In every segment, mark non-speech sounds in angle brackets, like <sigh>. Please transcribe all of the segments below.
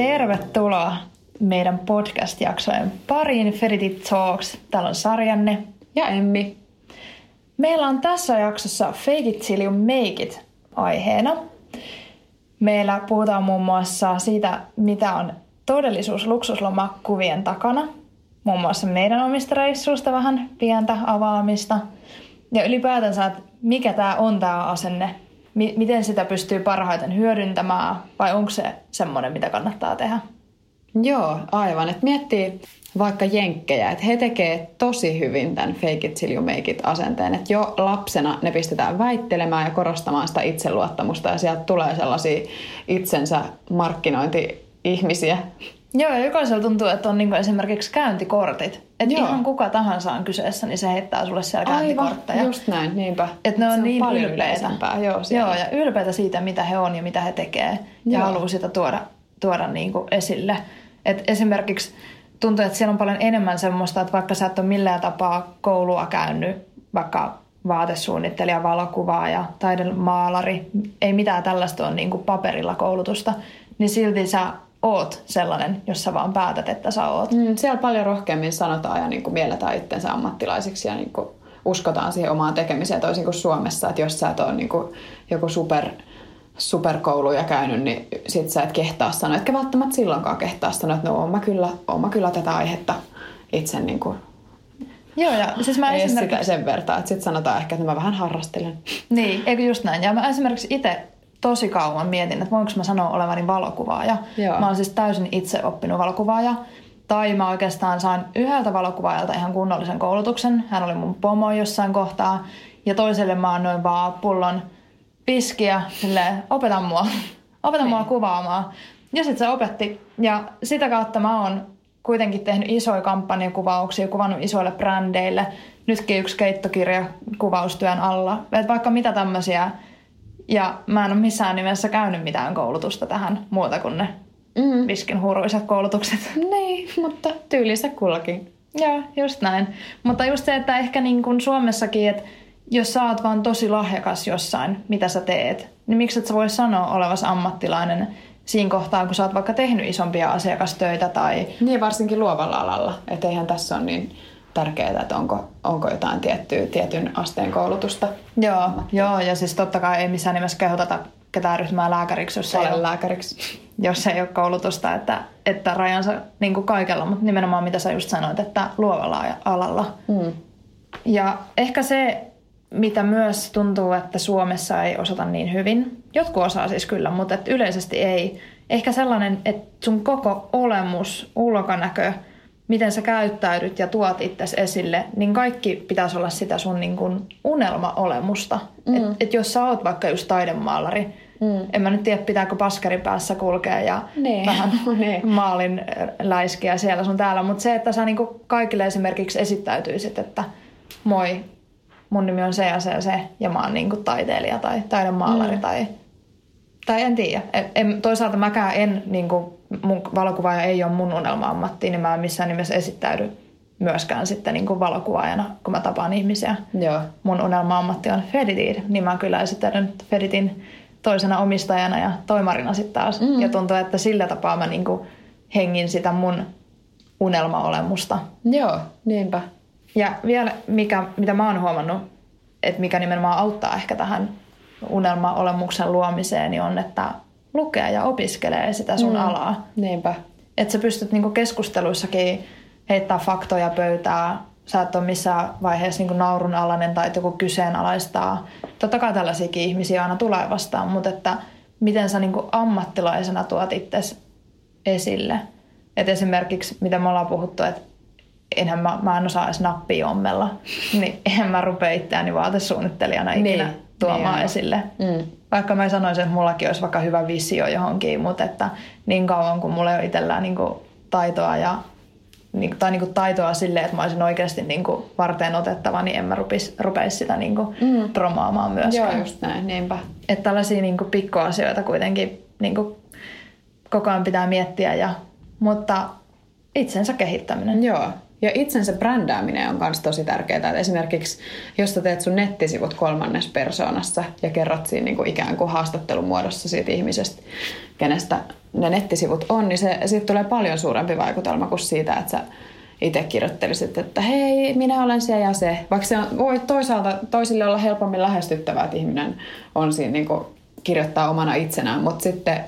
Tervetuloa meidän podcast-jaksojen pariin Ferity Talks. Täällä on Sarjanne ja Emmi. Meillä on tässä jaksossa Fake it till you make it aiheena. Meillä puhutaan muun muassa siitä, mitä on todellisuus luksuslomakuvien takana. Muun muassa meidän omista reissuista vähän pientä avaamista. Ja ylipäätänsä, että mikä tämä on tämä asenne miten sitä pystyy parhaiten hyödyntämään vai onko se semmoinen, mitä kannattaa tehdä? Joo, aivan. Et miettii vaikka jenkkejä, että he tekee tosi hyvin tämän fake it till you make it asenteen. Että jo lapsena ne pistetään väittelemään ja korostamaan sitä itseluottamusta ja sieltä tulee sellaisia itsensä markkinointi-ihmisiä, Joo, ja jokaisella tuntuu, että on niinku esimerkiksi käyntikortit. Että ihan kuka tahansa on kyseessä, niin se heittää sulle siellä Aivan, käyntikortteja. just näin, niinpä. Että ne on, on niin ylpeitä. Joo, Joo, ja ylpeitä siitä, mitä he on ja mitä he tekee. Ja Joo. haluaa sitä tuoda, tuoda niinku esille. Et esimerkiksi tuntuu, että siellä on paljon enemmän semmoista, että vaikka sä et ole millään tapaa koulua käynyt, vaikka vaatesuunnittelija, valokuvaaja, taidemaalari, ei mitään tällaista ole niin kuin paperilla koulutusta, niin silti sä oot sellainen, jos sä vaan päätät, että sä oot. Mm, siellä paljon rohkeammin sanotaan ja niin kuin mielletään itsensä ammattilaisiksi ja niin kuin uskotaan siihen omaan tekemiseen toisin kuin Suomessa, että jos sä et ole niin kuin joku super, superkouluja käynyt, niin sit sä et kehtaa sanoa, etkä välttämättä silloinkaan kehtaa sanoa, että no oon mä kyllä, oon mä kyllä tätä aihetta itse niin kuin Joo, ja siis mä esimerkiksi... sitä sen vertaa, että sitten sanotaan ehkä, että mä vähän harrastelen. Niin, eikö just näin. Ja mä esimerkiksi itse tosi kauan mietin, että voinko mä sanoa olevani valokuvaaja. Joo. Mä oon siis täysin itse oppinut valokuvaaja. Tai mä oikeastaan sain yhdeltä valokuvaajalta ihan kunnollisen koulutuksen. Hän oli mun pomo jossain kohtaa. Ja toiselle mä annoin vaan pullon piskiä, silleen, opeta mua, <laughs> opeta mua niin. kuvaamaan. Ja sitten se opetti. Ja sitä kautta mä oon kuitenkin tehnyt isoja kampanjakuvauksia, kuvannut isoille brändeille. Nytkin yksi keittokirja kuvaustyön alla. Et vaikka mitä tämmöisiä ja mä en ole missään nimessä käynyt mitään koulutusta tähän muuta kuin ne mm. viskin huuruiset koulutukset. <laughs> Niin, mutta tyylissä kullakin. Joo, just näin. Mutta just se, että ehkä niin kuin Suomessakin, että jos sä oot vaan tosi lahjakas jossain, mitä sä teet, niin miksi et sä voi sanoa olevas ammattilainen siinä kohtaa, kun sä oot vaikka tehnyt isompia asiakastöitä tai... Niin, varsinkin luovalla alalla. Että eihän tässä ole niin tärkeää, että onko, onko jotain tiettyä, tietyn asteen koulutusta. Joo, joo, ja siis totta kai ei missään nimessä kehoteta ketään ryhmää lääkäriksi, jos ei, ole, lääkäriksi. jos ei ole koulutusta, että, että rajansa niin kuin kaikella, mutta nimenomaan mitä sä just sanoit, että luovalla alalla. Mm. Ja ehkä se, mitä myös tuntuu, että Suomessa ei osata niin hyvin, jotkut osaa siis kyllä, mutta että yleisesti ei. Ehkä sellainen, että sun koko olemus, ulkonäkö – miten sä käyttäydyt ja tuot itsesi esille, niin kaikki pitäisi olla sitä sun niin kuin unelmaolemusta. Mm. Että et jos sä oot vaikka just taidemaalari, mm. en mä nyt tiedä pitääkö paskari päässä kulkea ja nee. vähän <laughs> nee. maalin läiskiä siellä sun täällä, mutta se, että sä niin kuin kaikille esimerkiksi esittäytyisit, että moi, mun nimi on se ja se ja se ja mä oon niin kuin taiteilija tai taidemaalari mm. tai tai en tiedä. En, toisaalta mäkään en, niin kuin, mun valokuvaaja ei ole mun unelma-ammatti, niin mä en missään nimessä esittäydy myöskään sitten niin kuin valokuvaajana, kun mä tapaan ihmisiä. Joo. Mun unelma-ammatti on Feditin, niin mä kyllä esittäydyn Feditin toisena omistajana ja toimarina sitten taas. Mm. Ja tuntuu, että sillä tapaa mä niin kuin hengin sitä mun unelma-olemusta. Joo, niinpä. Ja vielä, mikä, mitä mä oon huomannut, että mikä nimenomaan auttaa ehkä tähän unelma-olemuksen luomiseen, niin on, että lukee ja opiskelee sitä sun mm. alaa. Niinpä. Että sä pystyt niinku keskusteluissakin heittää faktoja pöytää. Sä et ole missään vaiheessa niinku naurun alainen tai joku kyseenalaistaa. Totta kai tällaisiakin ihmisiä aina tulee vastaan, mutta että miten sä niinku ammattilaisena tuot itse esille. Et esimerkiksi, mitä me ollaan puhuttu, että enhän mä, mä en osaa edes nappia ommella, <laughs> niin eihän mä rupea itseäni vaatesuunnittelijana ikinä niin, tuomaan niin esille. Mm. Vaikka mä sanoisin, että mullakin olisi vaikka hyvä visio johonkin, mutta että niin kauan kun mulla ei ole itsellään niin taitoa ja niin, tai niin kuin taitoa silleen, että mä olisin oikeasti niin kuin varteen otettava, niin en mä rupeisi sitä niin kuin mm. promaamaan myöskään. Joo, just näin, niinpä. Että tällaisia niin kuin pikkuasioita kuitenkin niin kuin koko ajan pitää miettiä, ja, mutta itsensä kehittäminen. Joo, ja itsensä brändääminen on myös tosi tärkeää. Että esimerkiksi jos sä teet sun nettisivut kolmannes persoonassa ja kerrot siinä niin kuin ikään kuin haastattelun muodossa siitä ihmisestä, kenestä ne nettisivut on, niin se, siitä tulee paljon suurempi vaikutelma kuin siitä, että sä itse kirjoittelisit, että hei, minä olen se ja se. Vaikka se on, voi toisaalta toisille olla helpommin lähestyttävää, että ihminen on siinä niin kuin kirjoittaa omana itsenään, mutta sitten,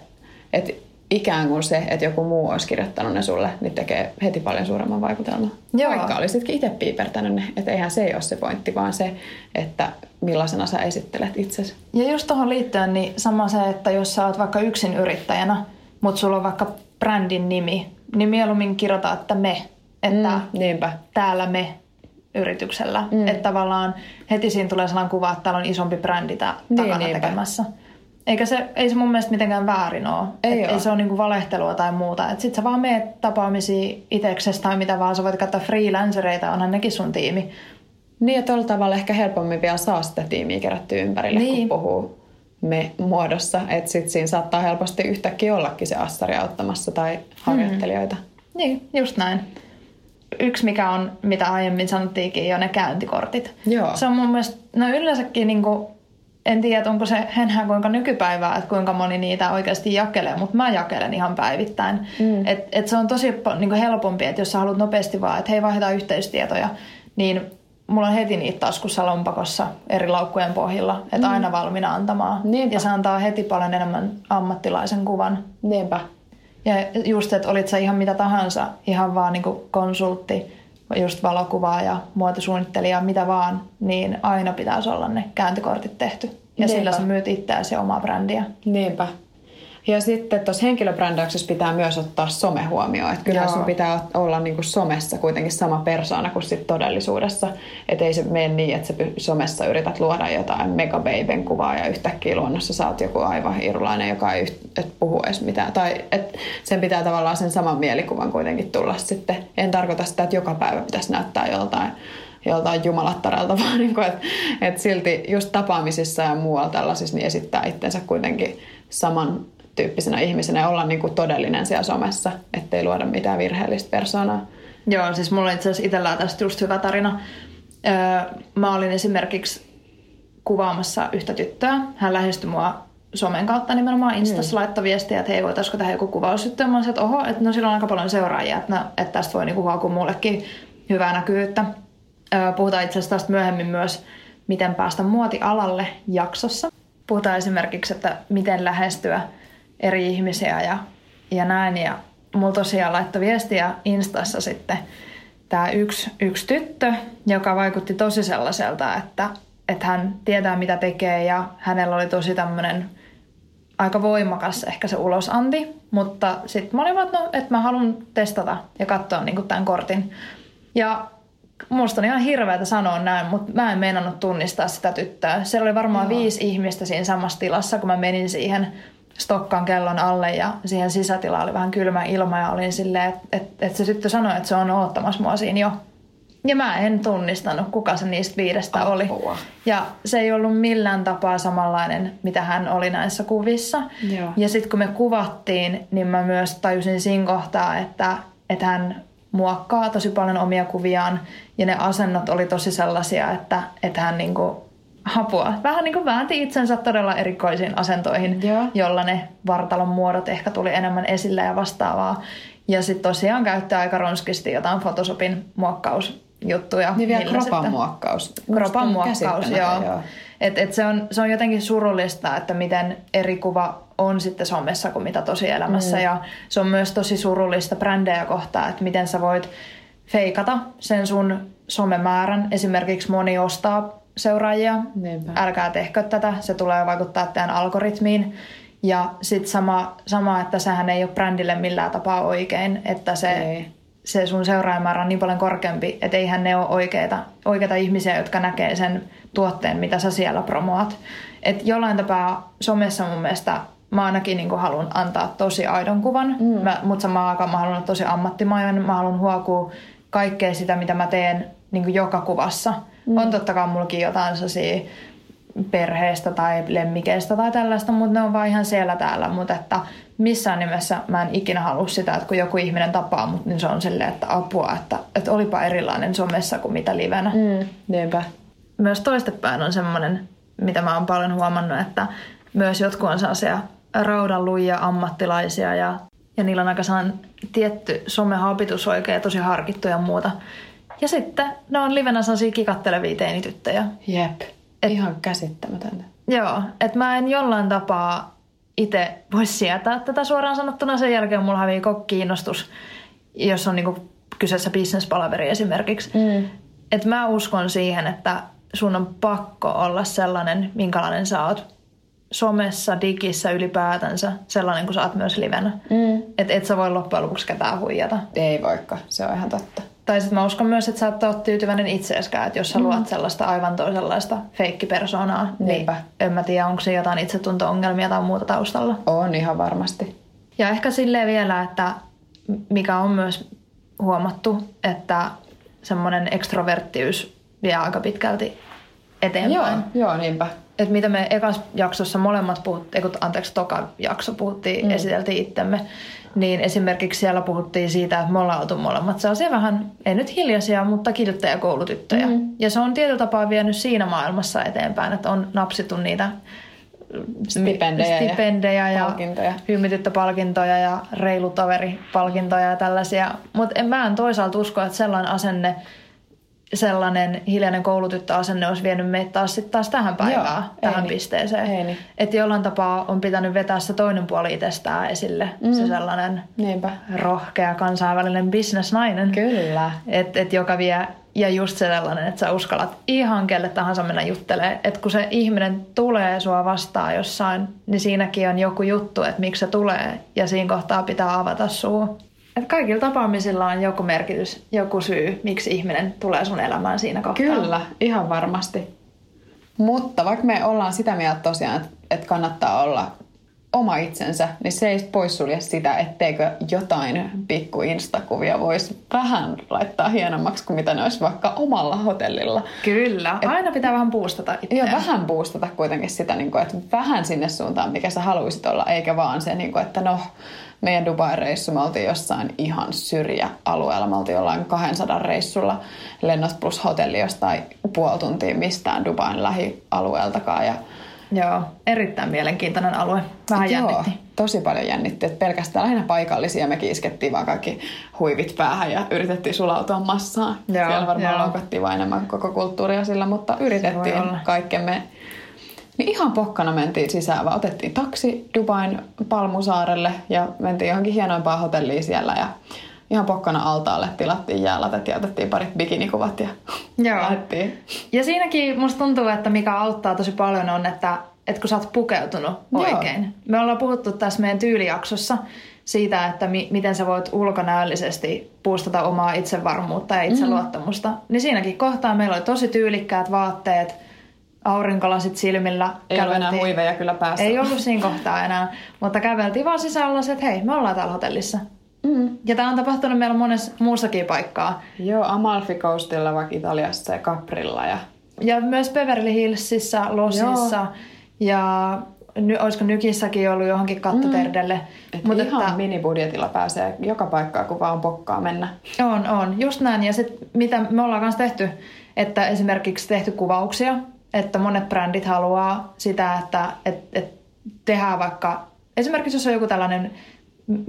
että ikään kuin se, että joku muu olisi kirjoittanut ne sulle, niin tekee heti paljon suuremman vaikutelman. Joo. Vaikka olisitkin itse piipertänyt ne, että eihän se ei ole se pointti, vaan se, että millaisena sä esittelet itsesi. Ja just tuohon liittyen, niin sama se, että jos sä oot vaikka yksin yrittäjänä, mutta sulla on vaikka brändin nimi, niin mieluummin kirjoita, että me. Että mm, niinpä. täällä me yrityksellä. Mm. Että tavallaan heti siinä tulee sellainen kuva, että täällä on isompi brändi tää niin, takana niinpä. tekemässä. Eikä se, ei se mun mielestä mitenkään väärin ole. Ei, ei se ole niinku valehtelua tai muuta. Et sit sä vaan meet tapaamisiin itseksesi tai mitä vaan. Sä voit katsoa freelancereita, onhan nekin sun tiimi. Niin, ja tuolla tavalla ehkä helpommin vielä saa sitä tiimiä kerättyä ympärille, niin. kun puhuu me muodossa. Että sit siinä saattaa helposti yhtäkkiä ollakin se assari auttamassa tai harjoittelijoita. Mm. Niin, just näin. Yksi, mikä on, mitä aiemmin sanottiinkin, jo ne käyntikortit. Joo. Se on mun mielestä, no yleensäkin niinku en tiedä, onko se enää kuinka nykypäivää, että kuinka moni niitä oikeasti jakelee, mutta mä jakelen ihan päivittäin. Mm. Et, et se on tosi niin helpompi, että jos sä haluat nopeasti vaan, että hei vaihdetaan yhteystietoja, niin mulla on heti niitä taskussa lompakossa eri laukkujen pohjilla, että mm. aina valmiina antamaan. Niinpä. Ja se antaa heti paljon enemmän ammattilaisen kuvan. Niinpä. Ja just, että olit sä ihan mitä tahansa, ihan vaan niin konsultti, just valokuvaa ja muotosuunnittelija, mitä vaan, niin aina pitäisi olla ne kääntökortit tehty. Ja Niinpä. sillä sä myyt itseäsi ja omaa brändiä. Niinpä. Ja sitten tuossa henkilöbrändäyksessä pitää myös ottaa some huomioon. Että kyllä sun pitää olla niin kuin somessa kuitenkin sama persoona kuin sit todellisuudessa. Että ei se mene niin, että sä somessa yrität luoda jotain megabeiben kuvaa ja yhtäkkiä luonnossa sä oot joku aivan irulainen, joka ei et puhu edes mitään. Tai et sen pitää tavallaan sen saman mielikuvan kuitenkin tulla sitten. En tarkoita sitä, että joka päivä pitäisi näyttää joltain joltain jumalattarelta, <laughs> vaan niin kuin, että, että silti just tapaamisissa ja muualla tällaisissa niin esittää itsensä kuitenkin saman tyyppisenä ihmisenä ja olla niin kuin todellinen siellä somessa, ettei luoda mitään virheellistä persoonaa. Joo, siis mulla on itse asiassa itsellään tästä just hyvä tarina. Öö, mä olin esimerkiksi kuvaamassa yhtä tyttöä. Hän lähestyi mua somen kautta nimenomaan Instassa mm. laittoi viestiä, että hei, voitaisiko tehdä joku kuvaus. Sitten mä että oho, että no sillä on aika paljon seuraajia, että, no, että tästä voi niinku haukua mullekin hyvää näkyvyyttä. Öö, puhutaan itse asiassa tästä myöhemmin myös, miten päästä muotialalle jaksossa. Puhutaan esimerkiksi, että miten lähestyä eri ihmisiä ja, ja näin. Ja mulla tosiaan laittoi viestiä Instassa sitten tämä yksi, yksi tyttö, joka vaikutti tosi sellaiselta, että, että hän tietää mitä tekee ja hänellä oli tosi tämmöinen aika voimakas ehkä se ulosanti, mutta sitten mä olin vaan, että, no, että mä haluan testata ja katsoa niin tämän kortin. Ja musta on ihan hirveätä sanoa näin, mutta mä en meinannut tunnistaa sitä tyttöä. Siellä oli varmaan Joo. viisi ihmistä siinä samassa tilassa, kun mä menin siihen stokkaan kellon alle ja siihen sisätilaan oli vähän kylmä ilma ja olin silleen, että et, et se tyttö sanoi, että se on oottamassa mua siinä jo. Ja mä en tunnistanut, kuka se niistä viidestä Apua. oli. Ja se ei ollut millään tapaa samanlainen, mitä hän oli näissä kuvissa. Joo. Ja sitten kun me kuvattiin, niin mä myös tajusin siinä kohtaa, että, että hän muokkaa tosi paljon omia kuviaan. Ja ne asennot oli tosi sellaisia, että, että hän niinku apua. Vähän niin kuin väänti itsensä todella erikoisiin asentoihin, Joo. jolla ne vartalon muodot ehkä tuli enemmän esille ja vastaavaa. Ja sitten tosiaan käyttää aika ronskisti jotain Photoshopin muokkausjuttuja. Niin vielä kropan sitten... muokkaus. Kropan muokkaus, joo. joo. Et, et se, on, se on jotenkin surullista, että miten eri kuva on sitten somessa kuin mitä tosielämässä. Mm. Ja se on myös tosi surullista brändejä kohtaa, että miten sä voit feikata sen sun somemäärän. Esimerkiksi moni ostaa seuraajia. Niinpä. Älkää tehkö tätä, se tulee vaikuttaa teidän algoritmiin. Ja sitten sama, sama, että sehän ei ole brändille millään tapaa oikein, että se, ei. se sun seuraajamäärä on niin paljon korkeampi, että eihän ne ole oikeita, oikeita ihmisiä, jotka näkee sen tuotteen, mitä sä siellä promoat. Et jollain tapaa somessa mun mielestä mä ainakin niin haluan antaa tosi aidon kuvan, mm. mutta samaan aikaan mä haluan olla tosi ammattimainen, mä haluan huokua kaikkea sitä, mitä mä teen niin joka kuvassa. Mm. On totta kai mullakin jotain sellaisia perheestä tai lemmikeistä tai tällaista, mutta ne on vaan ihan siellä täällä. Mutta että missään nimessä mä en ikinä halua sitä, että kun joku ihminen tapaa mut, niin se on silleen, että apua, että, että olipa erilainen somessa kuin mitä livenä. Mm, niinpä. Myös toistepäin on semmoinen, mitä mä oon paljon huomannut, että myös jotkut on sellaisia raudanluja ammattilaisia ja, ja niillä on aika tietty somehabitus oikein tosi harkittu ja muuta. Ja sitten ne on livenä sellaisia kikattelevia teinityttöjä. Jep. Et, Ihan käsittämätöntä. Joo, että mä en jollain tapaa itse voi sietää tätä suoraan sanottuna. Sen jälkeen mulla hävii koko kiinnostus, jos on niinku kyseessä bisnespalaveri esimerkiksi. Mm. Että mä uskon siihen, että sun on pakko olla sellainen, minkälainen sä oot somessa, digissä ylipäätänsä, sellainen kuin sä oot myös livenä. Mm. Että et sä voi loppujen lopuksi ketään huijata. Ei voikka, se on ihan totta. Tai sitten mä uskon myös, että sä et ole tyytyväinen itseeskään, että jos sä mm. luot sellaista aivan toisenlaista feikkipersonaa, niin Niinpä. niin en mä tiedä, onko se jotain itsetunto-ongelmia tai muuta taustalla. On ihan varmasti. Ja ehkä silleen vielä, että mikä on myös huomattu, että semmoinen ekstroverttiys vie aika pitkälti eteenpäin. Joo, joo niinpä. Et mitä me ekas jaksossa molemmat puhuttiin, anteeksi, toka jakso puhuttiin, mm. esiteltiin itsemme, niin esimerkiksi siellä puhuttiin siitä, että me ollaan oltu molemmat sellaisia vähän, ei nyt hiljaisia, mutta kirjoittajakoulutyttöjä. Mm. Ja se on tietyllä tapaa vienyt siinä maailmassa eteenpäin, että on napsittu niitä stipendejä, stipendejä ja, ja palkintoja. palkintoja ja reilutaveripalkintoja ja tällaisia. Mutta mä en toisaalta usko, että sellainen asenne – sellainen hiljainen koulutyttöasenne olisi vienyt meitä taas, sit taas tähän päivään, Joo, tähän niin. pisteeseen. Niin. Että jollain tapaa on pitänyt vetää se toinen puoli itsestään esille. Mm. Se sellainen Niinpä. rohkea kansainvälinen bisnesnainen. Kyllä. Että et joka vie, ja just se sellainen, että sä uskallat ihan kelle tahansa mennä juttelee. Että kun se ihminen tulee sua vastaan jossain, niin siinäkin on joku juttu, että miksi se tulee. Ja siinä kohtaa pitää avata suu. Että kaikilla tapaamisilla on joku merkitys, joku syy, miksi ihminen tulee sun elämään siinä kohtaa. Kyllä, ihan varmasti. Mutta vaikka me ollaan sitä mieltä tosiaan, että kannattaa olla oma itsensä, niin se ei poissulje sitä, etteikö jotain pikku instakuvia voisi vähän laittaa hienommaksi kuin mitä ne olisi vaikka omalla hotellilla. Kyllä, Et, aina pitää vähän puustata itseään. Joo, vähän puustata kuitenkin sitä, niin kuin, että vähän sinne suuntaan, mikä sä haluaisit olla, eikä vaan se, niin kuin, että no meidän Dubai-reissu, me oltiin jossain ihan syrjäalueella. Me oltiin jollain 200 reissulla lennot plus hotelli jostain puoli tuntia mistään Dubain lähialueeltakaan. Ja Joo, erittäin mielenkiintoinen alue. Vähän Joo, jännitti. tosi paljon jännitti. Että pelkästään lähinnä paikallisia me iskettiin vaan kaikki huivit päähän ja yritettiin sulautua massaan. Joo, Siellä varmaan loukattiin vain enemmän koko kulttuuria sillä, mutta yritettiin kaikkemme niin ihan pokkana mentiin sisään, vaan otettiin taksi Dubain Palmusaarelle ja mentiin johonkin hienoimpaan hotelliin siellä ja ihan pokkana altaalle tilattiin jäälatet ja otettiin parit bikinikuvat ja <laughs> Joo. lähdettiin. Ja siinäkin musta tuntuu, että mikä auttaa tosi paljon on, että, että kun sä oot pukeutunut oikein. Joo. Me ollaan puhuttu tässä meidän tyylijaksossa siitä, että mi- miten sä voit ulkonäöllisesti puustata omaa itsevarmuutta ja itseluottamusta. Mm. Niin siinäkin kohtaa meillä oli tosi tyylikkäät vaatteet – aurinkolasit silmillä. Ei ole enää huiveja kyllä päässä. Ei ollut siinä kohtaa enää, mutta käveltiin vaan sisällä, että hei, me ollaan täällä hotellissa. Mm. Ja tämä on tapahtunut meillä monessa muussakin paikkaa. Joo, Amalfi Coastilla, vaikka Italiassa ja Caprilla. Ja, ja myös Beverly Hillsissä, Losissa Joo. ja ny, olisiko Nykissäkin ollut johonkin kattoterdelle. Mm. Et Mutta ihan että, minibudjetilla pääsee joka paikkaan, kun vaan pokkaa mennä. On, on. Just näin. Ja sitten mitä me ollaan kanssa tehty, että esimerkiksi tehty kuvauksia että monet brändit haluaa sitä, että et, et tehdään vaikka, esimerkiksi jos on joku tällainen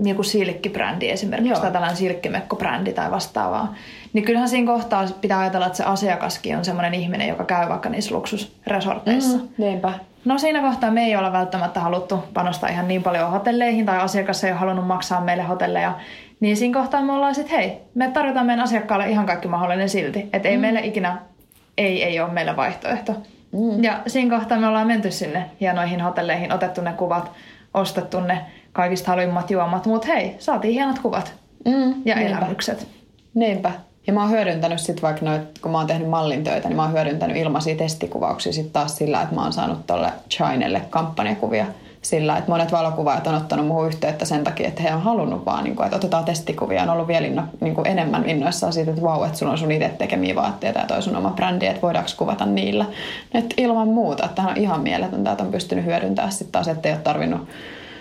joku silkkibrändi esimerkiksi Joo. tai tällainen silkkimekkobrändi tai vastaavaa, niin kyllähän siinä kohtaa pitää ajatella, että se asiakaskin on semmoinen ihminen, joka käy vaikka niissä luksusresorteissa. Mm, niinpä. No siinä kohtaa me ei olla välttämättä haluttu panostaa ihan niin paljon hotelleihin tai asiakas ei ole halunnut maksaa meille hotelleja, niin siinä kohtaa me ollaan sitten, hei, me tarjotaan meidän asiakkaalle ihan kaikki mahdollinen silti. Että ei mm. meille ikinä, ei, ei ole meillä vaihtoehto. Mm. Ja siinä kohtaa me ollaan menty sinne hienoihin hotelleihin, otettu ne kuvat, ostettu ne kaikista halvimmat juomat, mutta hei, saatiin hienot kuvat mm, ja niinpä. elämykset. Niinpä. Ja mä oon hyödyntänyt sit vaikka noit, kun mä oon tehnyt mallintöitä, niin mä oon hyödyntänyt ilmaisia testikuvauksia sit taas sillä, että mä oon saanut tolle Chinelle kampanjakuvia sillä, että monet valokuvaajat on ottanut muuhun yhteyttä sen takia, että he on halunnut vaan, niin kuin, että otetaan testikuvia. On ollut vielä inno, niin kuin enemmän innoissaan siitä, että vau, että sulla on sun itse tekemiä vaatteita ja toi sun oma brändi, että voidaanko kuvata niillä. Et ilman muuta, että on ihan mieletöntä, että on pystynyt hyödyntämään sitten taas, että ei ole tarvinnut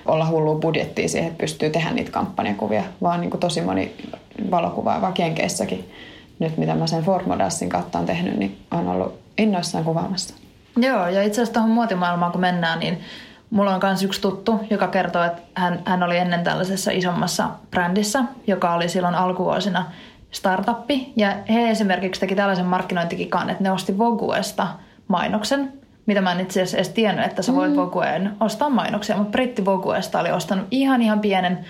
olla hullua budjettia siihen, että pystyy tehdä niitä kampanjakuvia, vaan niin kuin tosi moni valokuvaaja, kenkeissäkin nyt mitä mä sen Ford Modelsin kautta on tehnyt, niin on ollut innoissaan kuvaamassa. Joo, ja itse asiassa tuohon muotimaailmaan kun mennään, niin mulla on myös yksi tuttu, joka kertoo, että hän, hän oli ennen tällaisessa isommassa brändissä, joka oli silloin alkuvuosina startuppi. Ja he esimerkiksi teki tällaisen markkinointikikan, että ne osti Voguesta mainoksen, mitä mä en itse asiassa edes tiennyt, että sä voit mm. Vogueen ostaa mainoksia, mutta Britti Voguesta oli ostanut ihan ihan pienen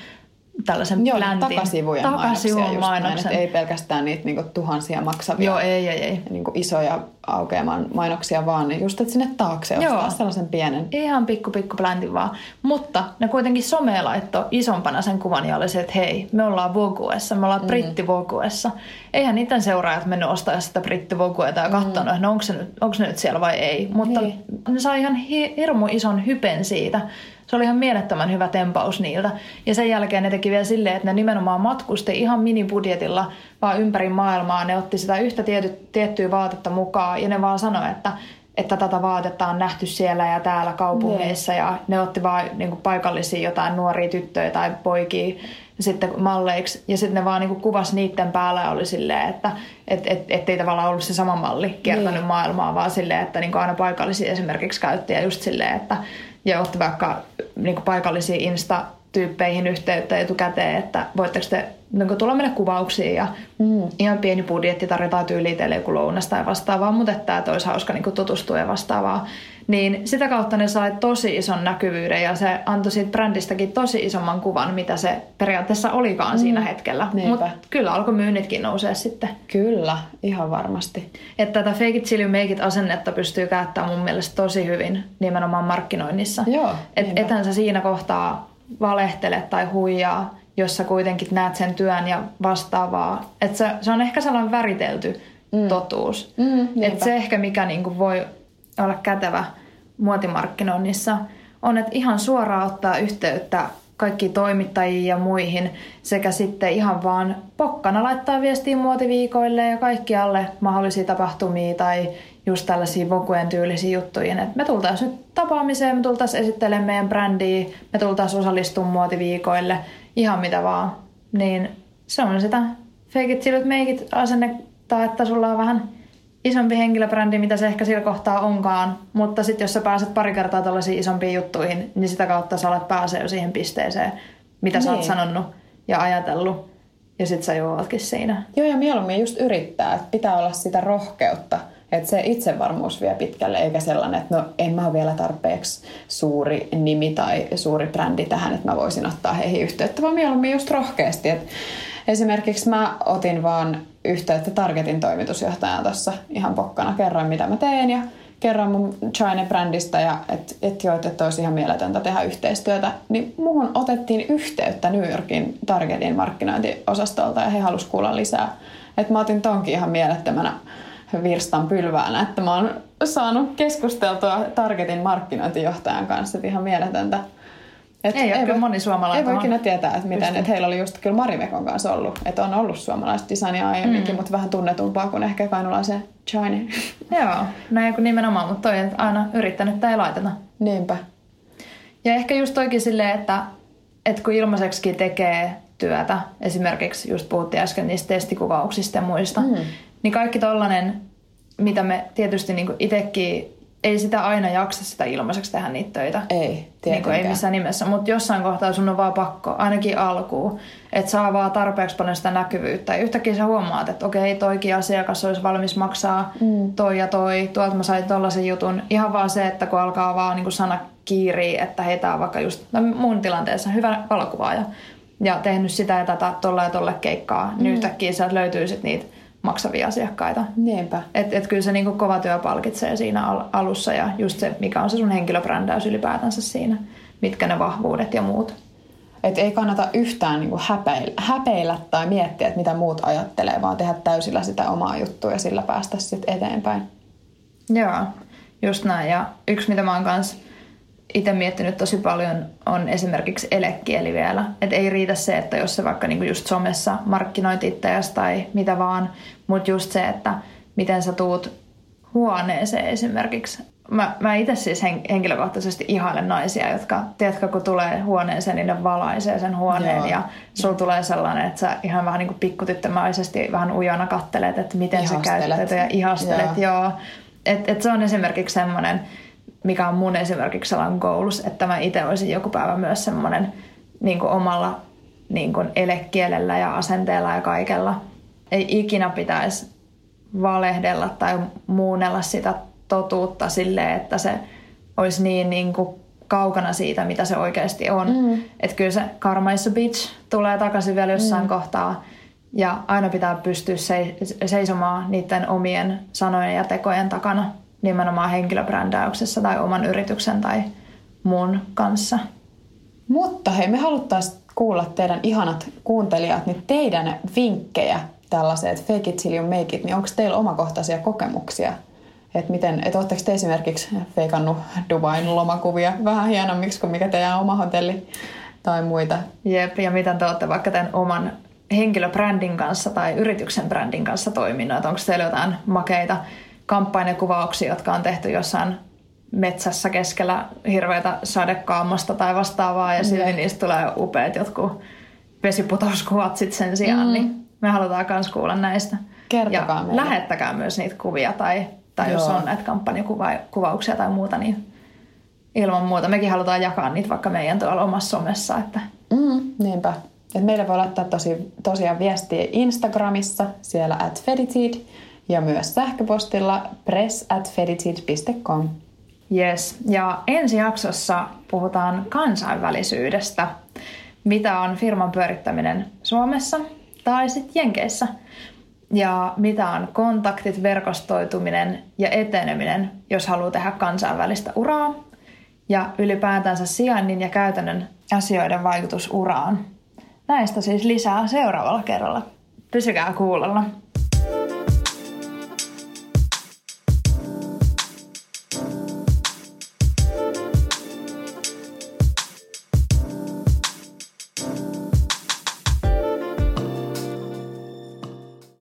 tällaisen Joo, pläntin. takasivujen, takasivujen mainoksia. Näin, ei pelkästään niitä niinku tuhansia maksavia Joo, ei, ei, ei. Niinku isoja aukeamaan mainoksia, vaan niin just, että sinne taakse Joo. ostaa sellaisen pienen. Ihan pikku pikku pläntin vaan. Mutta ne kuitenkin somea laittoi isompana sen kuvan ja oli se, että hei, me ollaan Voguessa, me ollaan mm. Britti Voguessa. Eihän niiden seuraajat mennyt ostaa sitä Britti Vogueta ja katsonut, mm. että no onko se, nyt, onko se nyt siellä vai ei. Mutta niin. ne sai ihan hirmu ison hypen siitä se oli ihan mielettömän hyvä tempaus niiltä. Ja sen jälkeen ne teki vielä silleen, että ne nimenomaan matkusti ihan minibudjetilla vaan ympäri maailmaa. Ne otti sitä yhtä tiety, tiettyä vaatetta mukaan ja ne vaan sanoi, että että tätä vaatetta on nähty siellä ja täällä kaupungeissa. Ne. Ja ne otti vaan niin kuin paikallisia jotain nuoria tyttöjä tai poikia sitten malleiksi. Ja sitten ne vaan niin kuvas niiden päällä ja oli silleen, että et, et, ettei tavallaan ollut se sama malli kiertänyt niin. maailmaa, vaan silleen, että niin aina paikallisia esimerkiksi käytti. Ja just silleen, että ja otti vaikka niin kuin paikallisiin Insta-tyyppeihin yhteyttä etukäteen, että voitteko te niin kuin tulla mennä kuvauksiin ja mm. ihan pieni budjetti tarjotaan tyyliin teille joku lounas tai vastaavaa, mutta että tämä olisi hauska niin tutustua ja vastaavaa. Niin sitä kautta ne sai tosi ison näkyvyyden ja se antoi siitä brändistäkin tosi isomman kuvan, mitä se periaatteessa olikaan mm. siinä hetkellä. Mutta kyllä alkoi myynnitkin nousee sitten. Kyllä, ihan varmasti. Että tätä fake it till you make it asennetta pystyy käyttämään mun mielestä tosi hyvin nimenomaan markkinoinnissa. Joo, Et ethän sä siinä kohtaa valehtele tai huijaa, jos sä kuitenkin näet sen työn ja vastaavaa. Että se, se on ehkä sellainen väritelty mm. totuus. Mm, että se ehkä mikä niinku voi olla kätevä muotimarkkinoinnissa, on, että ihan suoraan ottaa yhteyttä kaikki toimittajiin ja muihin sekä sitten ihan vaan pokkana laittaa viestiä muotiviikoille ja kaikkialle mahdollisia tapahtumia tai just tällaisia Vogueen tyylisiä juttuja. Et me tultaisiin nyt tapaamiseen, me tultaisiin esittelemään meidän brändiä, me tultaisiin osallistumaan muotiviikoille, ihan mitä vaan. Niin se on sitä fake it till it make it asennetta, että sulla on vähän – isompi henkilöbrändi, mitä se ehkä sillä kohtaa onkaan. Mutta sitten jos sä pääset pari kertaa tällaisiin isompiin juttuihin, niin sitä kautta sä alat pääsee jo siihen pisteeseen, mitä niin. sä oot niin. sanonut ja ajatellut. Ja sit sä juovatkin siinä. Joo, ja mieluummin just yrittää, että pitää olla sitä rohkeutta. Että se itsevarmuus vie pitkälle, eikä sellainen, että no en mä ole vielä tarpeeksi suuri nimi tai suuri brändi tähän, että mä voisin ottaa heihin yhteyttä, vaan mieluummin just rohkeasti. Että esimerkiksi mä otin vaan yhteyttä Targetin toimitusjohtajaan tuossa ihan pokkana. Kerroin, mitä mä teen ja kerran mun China-brändistä ja että et joo, että olisi ihan mieletöntä tehdä yhteistyötä. Niin muuhun otettiin yhteyttä New Yorkin Targetin markkinointiosastolta ja he halusivat kuulla lisää. Että mä otin tonkin ihan mielettömänä virstan pylväänä, että mä oon saanut keskusteltua Targetin markkinointijohtajan kanssa, että ihan mieletöntä et ei, ole kyllä moni suomalainen. Ei voi ikinä tietää, että miten. Että heillä oli just kyllä Marimekon kanssa ollut. Että on ollut suomalaista designia aiemminkin, mm. mutta vähän tunnetumpaa kuin ehkä kainulaisen China. <laughs> Joo, näin kuin nimenomaan, mutta toi aina yrittänyt tai laiteta. Niinpä. Ja ehkä just toikin silleen, että, että kun ilmaiseksi tekee työtä, esimerkiksi just puhuttiin äsken niistä testikuvauksista ja muista, mm. niin kaikki tollanen, mitä me tietysti niin itsekin ei sitä aina jaksa sitä ilmaiseksi tehdä niitä töitä. Ei, niin ei missään nimessä, mutta jossain kohtaa sun on vaan pakko, ainakin alkuun, että saa vaan tarpeeksi paljon sitä näkyvyyttä. Ja yhtäkkiä sä huomaat, että okei, toikin asiakas olisi valmis maksaa mm. toi ja toi, tuolta mä sain tollasen jutun. Ihan vaan se, että kun alkaa vaan niin kuin sana kiirii, että heitä on vaikka just no mun tilanteessa hyvä valokuvaaja ja tehnyt sitä ja tätä tolle ja tolle keikkaa, niin mm. niin yhtäkkiä sieltä löytyy sitten niitä maksavia asiakkaita. Niinpä. Et, et kyllä se niinku kova työ palkitsee siinä al- alussa ja just se, mikä on se sun henkilöbrändäys ylipäätänsä siinä, mitkä ne vahvuudet ja muut. Että ei kannata yhtään niin kuin häpeillä, häpeillä tai miettiä, että mitä muut ajattelee, vaan tehdä täysillä sitä omaa juttua ja sillä päästä sitten eteenpäin. Joo, just näin. Ja yksi, mitä mä oon kanssa itse miettinyt tosi paljon, on esimerkiksi elekieli vielä. Että ei riitä se, että jos se vaikka niinku just somessa markkinoit itseäsi tai mitä vaan, mutta just se, että miten sä tuut huoneeseen esimerkiksi. Mä, mä itse siis henkilökohtaisesti ihailen naisia, jotka, tiedätkö, kun tulee huoneeseen, niin ne valaisee sen huoneen Joo. ja sulla tulee sellainen, että sä ihan vähän niin kuin pikkutyttömäisesti vähän ujona kattelet, että miten ihastelet. sä käytät ja ihastelet. Joo. Joo. Et, et se on esimerkiksi semmoinen, mikä on mun esimerkiksi sellainen goals, että mä itse olisin joku päivä myös semmoinen niin omalla niin kuin elekielellä ja asenteella ja kaikella. Ei ikinä pitäisi valehdella tai muunnella sitä totuutta silleen, että se olisi niin, niin kuin kaukana siitä, mitä se oikeasti on. Mm. Että kyllä se karma is a bitch tulee takaisin vielä jossain mm. kohtaa. Ja aina pitää pystyä seisomaan niiden omien sanojen ja tekojen takana nimenomaan henkilöbrändäyksessä tai oman yrityksen tai muun kanssa. Mutta hei, me haluttaisiin kuulla teidän ihanat kuuntelijat, niin teidän vinkkejä tällaiseen, että fake it till you make it, niin onko teillä omakohtaisia kokemuksia? Että miten, että oletteko te esimerkiksi feikannut Dubain lomakuvia vähän hienommiksi kuin mikä teidän oma hotelli tai muita? Jep, ja miten te olette vaikka tämän oman henkilöbrändin kanssa tai yrityksen brändin kanssa toiminut? Onko teillä jotain makeita kampanjakuvauksia, jotka on tehty jossain metsässä keskellä hirveätä sadekaamosta tai vastaavaa ja silti niistä tulee upeat jotkut vesiputouskuvat sitten sen sijaan, mm. niin me halutaan myös kuulla näistä. Kertokaa ja meille. lähettäkää myös niitä kuvia tai, tai jos on näitä kampanjakuvauksia tai muuta, niin ilman muuta. Mekin halutaan jakaa niitä vaikka meidän tuolla omassa somessa. Että... Mm, niinpä. Et meille voi laittaa tosi, tosiaan viestiä Instagramissa, siellä at Feditid, ja myös sähköpostilla press at feditid.com. Yes, ja ensi jaksossa puhutaan kansainvälisyydestä. Mitä on firman pyörittäminen Suomessa tai sitten Jenkeissä? Ja mitä on kontaktit, verkostoituminen ja eteneminen, jos haluaa tehdä kansainvälistä uraa? Ja ylipäätänsä sijainnin ja käytännön asioiden vaikutus uraan. Näistä siis lisää seuraavalla kerralla. Pysykää kuulolla.